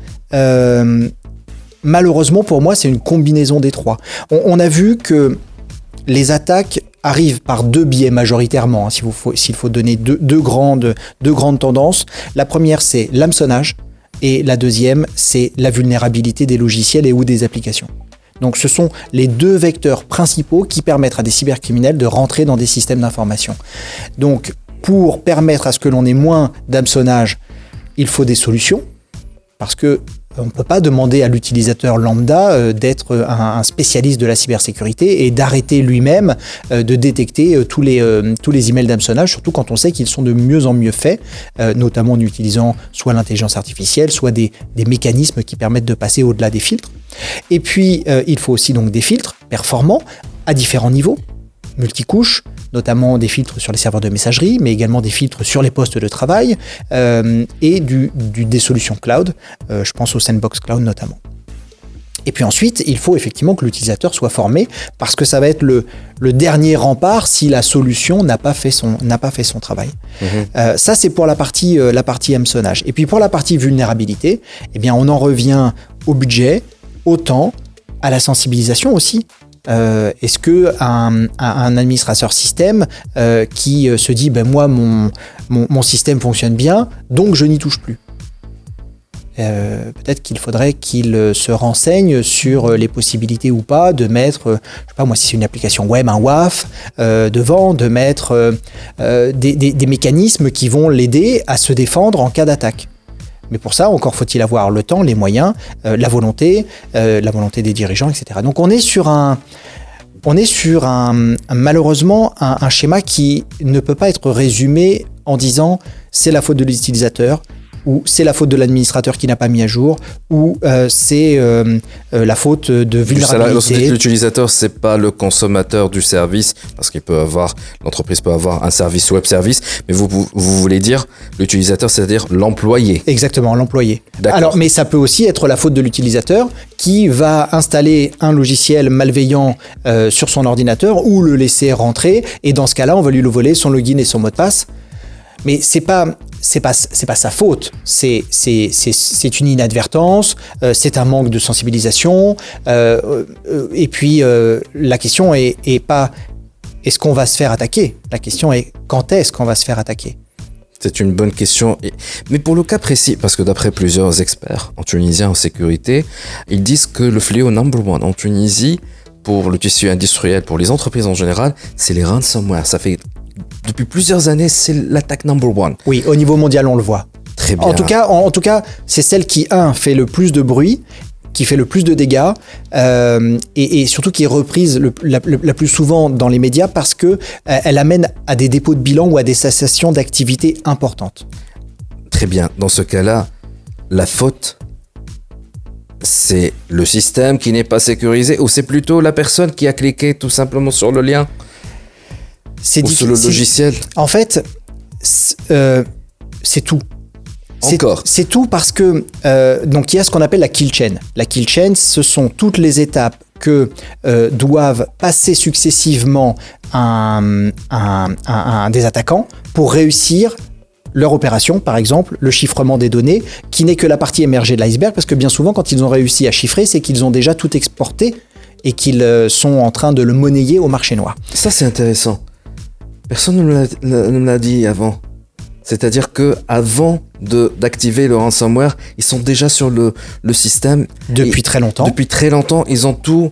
malheureusement pour moi, c'est une combinaison des trois. On, on a vu que les attaques arrivent par deux biais majoritairement, hein, s'il faut, donner deux, deux grandes, deux grandes tendances. La première, c'est l'hameçonnage, et la deuxième, c'est la vulnérabilité des logiciels et ou des applications. Donc ce sont les deux vecteurs principaux qui permettent à des cybercriminels de rentrer dans des systèmes d'information. Donc pour permettre à ce que l'on ait moins d'hameçonnage, il faut des solutions parce que on ne peut pas demander à l'utilisateur lambda euh, d'être un, spécialiste de la cybersécurité et d'arrêter lui-même euh, de détecter euh, tous les, tous les emails d'hameçonnage, surtout quand on sait qu'ils sont de mieux en mieux faits, notamment en utilisant soit l'intelligence artificielle, soit des, des mécanismes qui permettent de passer au-delà des filtres. Et puis, il faut aussi donc des filtres performants à différents niveaux, multicouches, notamment des filtres sur les serveurs de messagerie, mais également des filtres sur les postes de travail euh, et du, du- des solutions cloud. Euh, je pense au Sandbox Cloud notamment. Et puis ensuite, il faut effectivement que l'utilisateur soit formé parce que ça va être le, le dernier rempart si la solution n'a pas fait son, n'a pas fait son travail. Euh, ça, c'est pour la partie, euh, la partie hameçonnage. Et puis pour la partie vulnérabilité, eh bien, on en revient au budget, au temps, à la sensibilisation aussi. Euh, Est-ce que un, administrateur système euh, qui euh, se dit ben moi mon, mon, système fonctionne bien donc je n'y touche plus peut-être qu'il faudrait qu'il se renseigne sur les possibilités ou pas de mettre, je sais pas moi, si c'est une application web, un WAF devant, de mettre des mécanismes qui vont l'aider à se défendre en cas d'attaque. Mais pour ça, encore faut-il avoir le temps, les moyens, euh, la volonté, euh, la volonté des dirigeants, etc. Donc on est sur un, on est sur un, malheureusement un schéma qui ne peut pas être résumé en disant c'est la faute de l'utilisateur ou c'est la faute de l'administrateur qui n'a pas mis à jour ou euh, c'est euh, euh, la faute de vulnérabilité. l'utilisateur, c'est pas le consommateur du service, parce qu'il peut avoir, l'entreprise peut avoir un service web service, mais vous, vous, vous voulez dire l'utilisateur, c'est-à-dire l'employé. Exactement, l'employé. Alors, mais ça peut aussi être la faute de l'utilisateur qui va installer un logiciel malveillant euh, sur son ordinateur ou le laisser rentrer. Et dans ce cas-là, on va lui le voler son login et son mot de passe. Mais c'est pas c'est pas c'est pas sa faute. C'est c'est c'est une inadvertance. euh, c'est un manque de sensibilisation. euh, euh, et puis la question est pas est-ce qu'on va se faire attaquer? La question est quand est-ce qu'on va se faire attaquer? C'est une bonne question. Mais pour le cas précis, parce que d'après plusieurs experts en Tunisie en sécurité, ils disent que le fléau number one en Tunisie, pour le tissu industriel, pour les entreprises en général, c'est les ransomware. Ça fait depuis plusieurs années, c'est l'attaque number one. Oui, au niveau mondial, on le voit. Très bien. En tout cas, en, en tout cas, c'est celle qui un fait le plus de bruit, qui fait le plus de dégâts, euh, et, et surtout qui est reprise le- la, le- la plus souvent dans les médias parce que euh, elle amène à des dépôts de bilan ou à des cessations d'activités importantes. Très bien. Dans ce cas-là, la faute, c'est le système qui n'est pas sécurisé ou c'est plutôt la personne qui a cliqué tout simplement sur le lien C'est ou sur le difficile. logiciel En fait, c'est euh, c'est tout. C'est- Encore. C'est tout parce que euh, donc il y a ce qu'on appelle la kill chain. La kill chain, ce sont toutes les étapes que euh, doivent passer successivement un, un- un- un- des attaquants pour réussir leur opération, par exemple le chiffrement des données, qui n'est que la partie émergée de l'iceberg, parce que bien souvent, quand ils ont réussi à chiffrer, c'est qu'ils ont déjà tout exporté et qu'ils sont en train de le monnayer au marché noir. Ça, c'est intéressant. Personne ne me l'a- dit avant. C'est-à-dire que avant d'activer le ransomware, ils sont déjà sur le, le système. Depuis Et très longtemps. Depuis très longtemps, ils ont tout.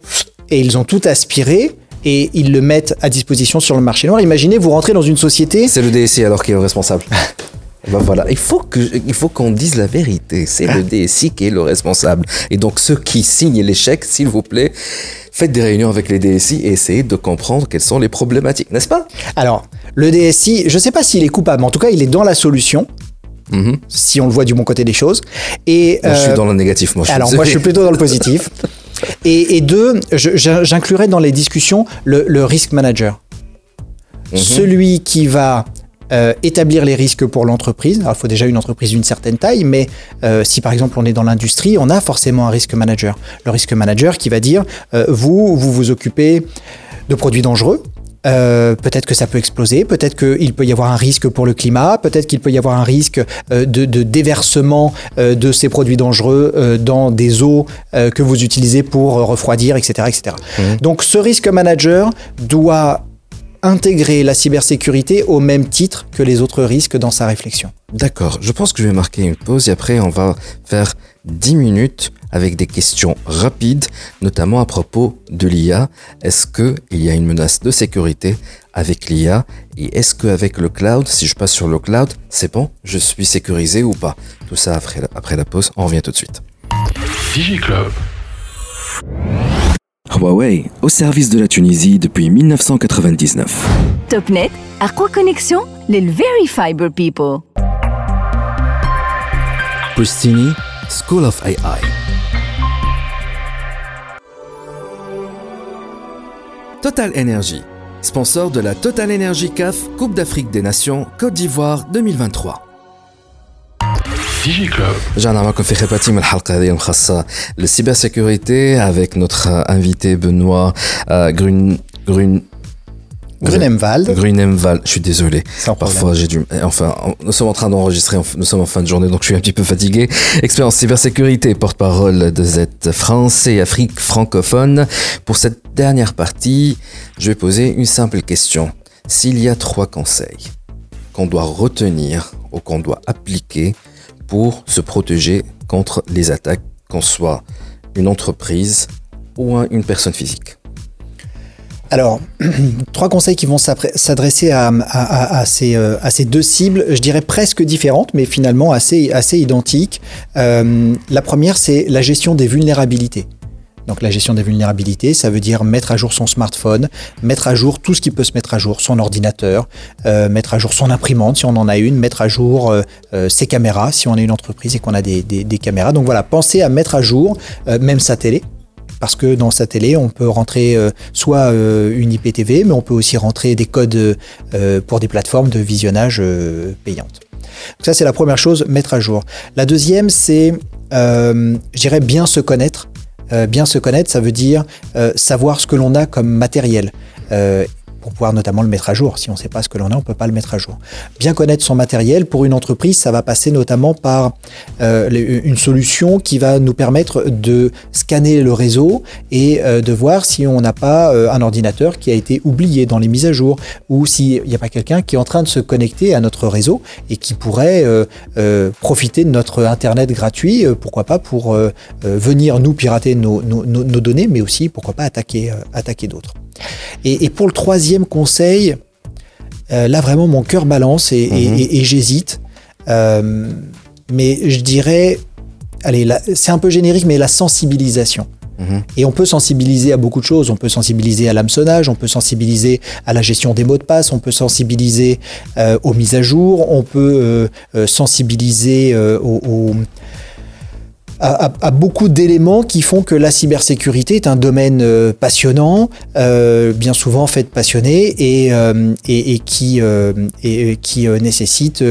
et ils ont tout aspiré et ils le mettent à disposition sur le marché noir. Imaginez, vous rentrez dans une société. C'est le DSI alors qui est le responsable. Ben voilà, il faut que il faut qu'on dise la vérité. C'est le DSI qui est le responsable. Et donc ceux qui signent chèques, s'il vous plaît, faites des réunions avec les DSI et essayez de comprendre quelles sont les problématiques, n'est-ce pas? Alors, le DSI, je ne sais pas s'il est coupable, mais en tout cas, il est dans la solution, Mhm. si on le voit du bon côté des choses. Et Moi, Je euh, suis dans le négatif. Moi, je alors, moi, je suis plutôt dans le positif. Et, et deux, j'inclurais dans les discussions le, le risk manager. Mhm. Celui qui va euh, établir les risques pour l'entreprise. Alors, il faut déjà une entreprise d'une certaine taille, mais euh, si par exemple on est dans l'industrie, on a forcément un risque manager. Le risque manager qui va dire, euh, vous, vous vous occupez de produits dangereux. Euh, peut-être que ça peut exploser, peut-être qu'il peut y avoir un risque pour le climat, peut-être qu'il peut y avoir un risque euh, de, de déversement euh, de ces produits dangereux dans des eaux que vous utilisez pour refroidir, etc. etc. Donc ce risque manager doit intégrer la cybersécurité au même titre que les autres risques dans sa réflexion. D'accord, je pense que je vais marquer une pause et après on va faire 10 minutes avec des questions rapides, notamment à propos de l'IA. Est-ce qu'il y a une menace de sécurité avec l'IA Et est-ce qu'avec le cloud, si je passe sur le cloud, c'est bon, je suis sécurisé ou pas? Tout ça après la, après la pause, on revient tout de suite. DigiClub. Huawei, au service de la Tunisie depuis 1999. Topnet, Aqua Connexion, les Very Fiber People. Pristini, School of AI. Total Energy, sponsor de la Total Energy CAF Coupe d'Afrique des Nations Côte d'Ivoire 2023. DigiClub. رجعنا معكم في خيباتيم الحلقة هذه المخصصة للسيبر سيكوريتي avec notre euh, invité Benoît euh, Grun Grun Grunemwald, Grunemwald. Je suis désolé. Sans problème. Parfois, j'ai du. Enfin, nous sommes en train d'enregistrer. Nous sommes en fin de journée, donc je suis un petit peu fatigué. Expert en cybersécurité, porte-parole de Z France et Afrique francophone. Pour cette dernière partie, je vais poser une simple question. S'il y a trois conseils qu'on doit retenir ou qu'on doit appliquer pour se protéger contre les attaques, qu'on soit une entreprise ou un- une personne physique. Alors, trois conseils qui vont s'adresser euh, à ces deux cibles, je dirais presque différentes, mais finalement assez, assez identiques. Euh, la première, c'est la gestion des vulnérabilités. Donc la gestion des vulnérabilités, ça veut dire mettre à jour son smartphone, mettre à jour tout ce qui peut se mettre à jour, son ordinateur, euh, mettre à jour son imprimante si on en a une, mettre à jour euh, euh, ses caméras si on est une entreprise et qu'on a des, des- caméras. Donc voilà, pensez à mettre à jour même sa télé, parce que dans sa télé, on peut rentrer soit une IPTV, mais on peut aussi rentrer des codes pour des plateformes de visionnage payantes. Donc ça, c'est la première chose, mettre à jour. La deuxième, c'est, je dirais, bien se connaître. Euh, bien se connaître, ça veut dire euh, savoir ce que l'on a comme matériel. Pour pouvoir notamment le mettre à jour. Si on ne sait pas ce que l'on a, on ne peut pas le mettre à jour. Bien connaître son matériel, pour une entreprise, ça va passer notamment par euh, une solution qui va nous permettre de scanner le réseau et euh, de voir si on n'a pas euh, un ordinateur qui a été oublié dans les mises à jour ou s'il n'y a pas quelqu'un qui est en train de se connecter à notre réseau et qui pourrait profiter de notre Internet gratuit, pourquoi pas pour venir nous pirater nos, données, mais aussi pourquoi pas attaquer d'autres. Et, pour le troisième conseil, euh, là vraiment mon cœur balance et, mhm. j'hésite. Euh, mais je dirais, allez, c'est un peu générique, mais la sensibilisation. Mhm. Et on peut sensibiliser à beaucoup de choses. On peut sensibiliser à l'hameçonnage, on peut sensibiliser à la gestion des mots de passe, on peut sensibiliser euh, aux mises à jour, on peut sensibiliser aux à, beaucoup d'éléments qui font que la cybersécurité est un domaine euh, passionnant, euh, bien souvent fait et, euh, et, qui, et, qui nécessite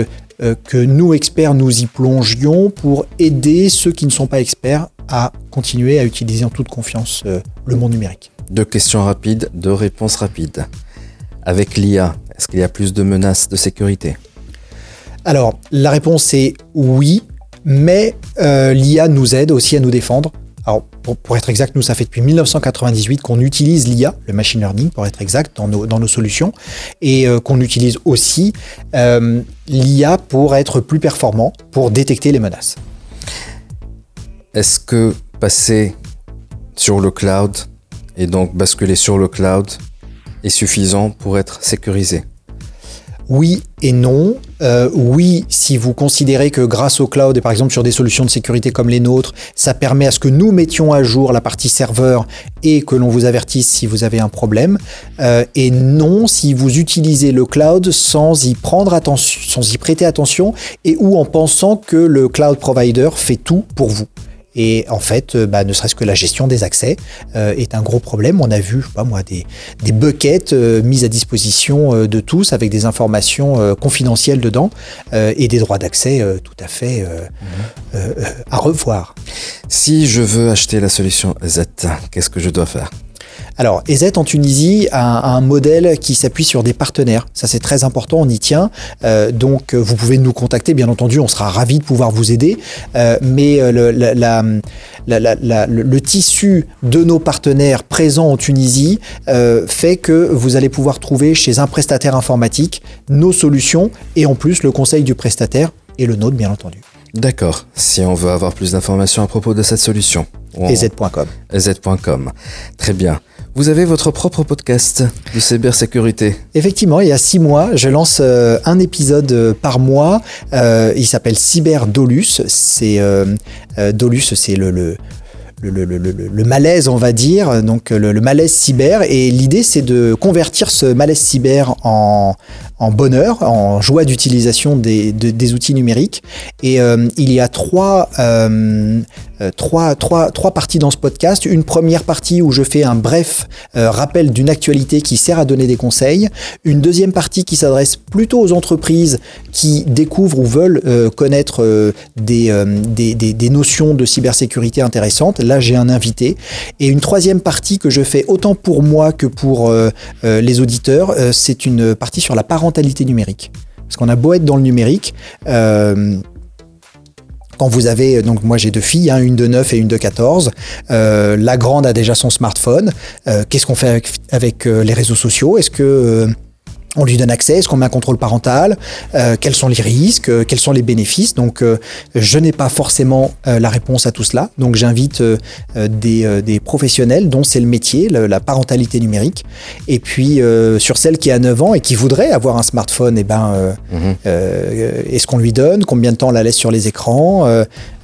que nous, experts, nous y plongions pour aider ceux qui ne sont pas experts à continuer à utiliser en toute confiance le monde numérique. Deux questions rapides, deux réponses rapides. Avec l'IA, est-ce qu'il y a plus de menaces de sécurité? Alors, la réponse est oui, mais euh, l'IA nous aide aussi à nous défendre. Alors, pour, être exact, nous, ça fait depuis 1998 qu'on utilise l'IA, le machine learning, pour être exact, dans nos, solutions, et euh, qu'on utilise aussi euh, l'IA pour être plus performant, pour détecter les menaces. Est-ce que passer sur le cloud et donc basculer sur le cloud est suffisant pour être sécurisé? Oui et non. Euh, oui, si vous considérez que grâce au cloud et par exemple sur des solutions de sécurité comme les nôtres, ça permet à ce que nous mettions à jour la partie serveur et que l'on vous avertisse si vous avez un problème. Euh, et non, si vous utilisez le cloud sans y prendre attention, sans y prêter attention et ou en pensant que le cloud provider fait tout pour vous. Et en fait, euh, bah, ne serait-ce que la gestion des accès euh, est un gros problème. On a vu, pas moi, des, des buckets euh, mises à disposition de tous avec des informations confidentielles dedans et des droits d'accès tout à fait à revoir. Si je veux acheter la solution Z, qu'est-ce que je dois faire? Alors, EZ en Tunisie a, un modèle qui s'appuie sur des partenaires. Ça, c'est très important, on y tient. Euh, donc, vous pouvez nous contacter, bien entendu, on sera ravis de pouvoir vous aider. Euh, mais euh, le, tissu de nos partenaires présents en Tunisie fait que vous allez pouvoir trouver chez un prestataire informatique nos solutions et en plus le conseil du prestataire et le nôtre, bien entendu. D'accord. Si on veut avoir plus d'informations à propos de cette solution. EZ.com. EZ.com. Très bien. Vous avez votre propre podcast de cybersécurité. Effectivement, il y a six mois, je lance euh, un épisode euh, par mois. Euh, il s'appelle Cyber Dolus. C'est Dolus, c'est le, le le, malaise, on va dire, donc le, malaise cyber. Et l'idée, c'est de convertir ce malaise cyber en, bonheur, en joie d'utilisation des, outils numériques. Et il y a trois, euh, trois, trois, trois parties dans ce podcast. Une première partie où je fais un bref euh, rappel d'une actualité qui sert à donner des conseils. Une deuxième partie qui s'adresse plutôt aux entreprises qui découvrent ou veulent euh, connaître des, des, notions de cybersécurité intéressantes. Là, j'ai un invité. Et une troisième partie que je fais autant pour moi que pour les auditeurs, c'est une partie sur la parentalité numérique. Parce qu'on a beau être dans le numérique, quand vous avez, donc moi j'ai deux filles, hein, une de 9 et une de 14, euh, la grande a déjà son smartphone, euh, qu'est-ce qu'on fait avec, euh, les réseaux sociaux? Est-ce que on lui donne accès, est-ce qu'on met un contrôle parental, euh, quels sont les risques, euh, quels sont les bénéfices. Donc euh, je n'ai pas forcément la réponse à tout cela. Donc j'invite des, des, professionnels dont c'est le métier, la parentalité numérique. Et puis sur celle qui a 9 ans et qui voudrait avoir un smartphone, eh ben, mhm. est-ce qu'on lui donne Combien de temps on la laisse sur les écrans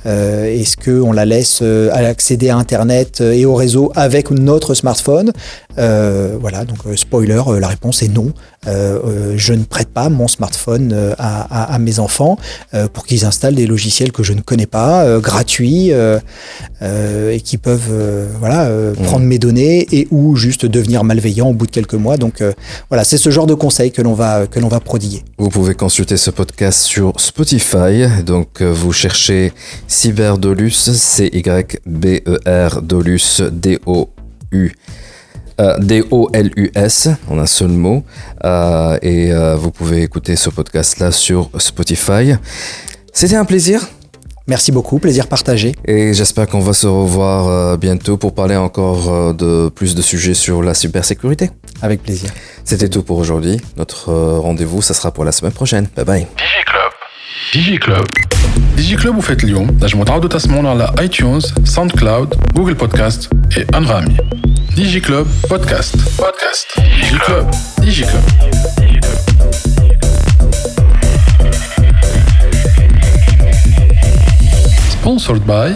Est-ce qu'on la laisse accéder à Internet et au réseau avec notre smartphone Voilà, donc spoiler, la réponse est non. Euh, euh, je ne prête pas mon smartphone euh, à, mes enfants pour qu'ils installent des logiciels que je ne connais pas, gratuits, et qui peuvent voilà, mmh. prendre mes données et ou juste devenir malveillants au bout de quelques mois. Donc voilà, c'est ce genre de conseils que l'on va, que l'on va prodiguer. Vous pouvez consulter ce podcast sur Spotify. Donc vous cherchez Cyberdolus, C-Y-B-E-R Dolus, D-O-U. D-O-L-U-S, en un seul mot. et vous pouvez écouter ce podcast-là sur Spotify. C'était un plaisir. Merci beaucoup, plaisir partagé. Et j'espère qu'on va se revoir bientôt pour parler encore de plus de sujets sur la cybersécurité. Avec plaisir. C'était tout pour aujourd'hui. Notre rendez-vous, ça sera pour la semaine prochaine. Bye bye. DigiClub. DigiClub vous faites Lyon. نجموا تعودوا تسمعونا على اي تيونز ساوند كلاود جوجل بودكاست et انغامي DigiClub podcast podcast DigiClub DigiClub Sponsored by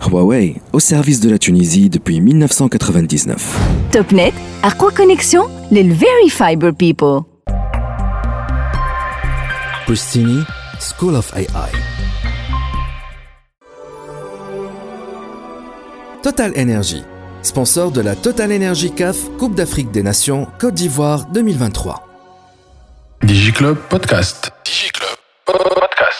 Huawei, au service de la Tunisie depuis 1999. Topnet, quoi connexion, les Very Fiber People. Pristini, School of AI. Total Energy, sponsor de la Total Energy CAF Coupe d'Afrique des Nations Côte d'Ivoire 2023. DigiClub Podcast. DigiClub Podcast.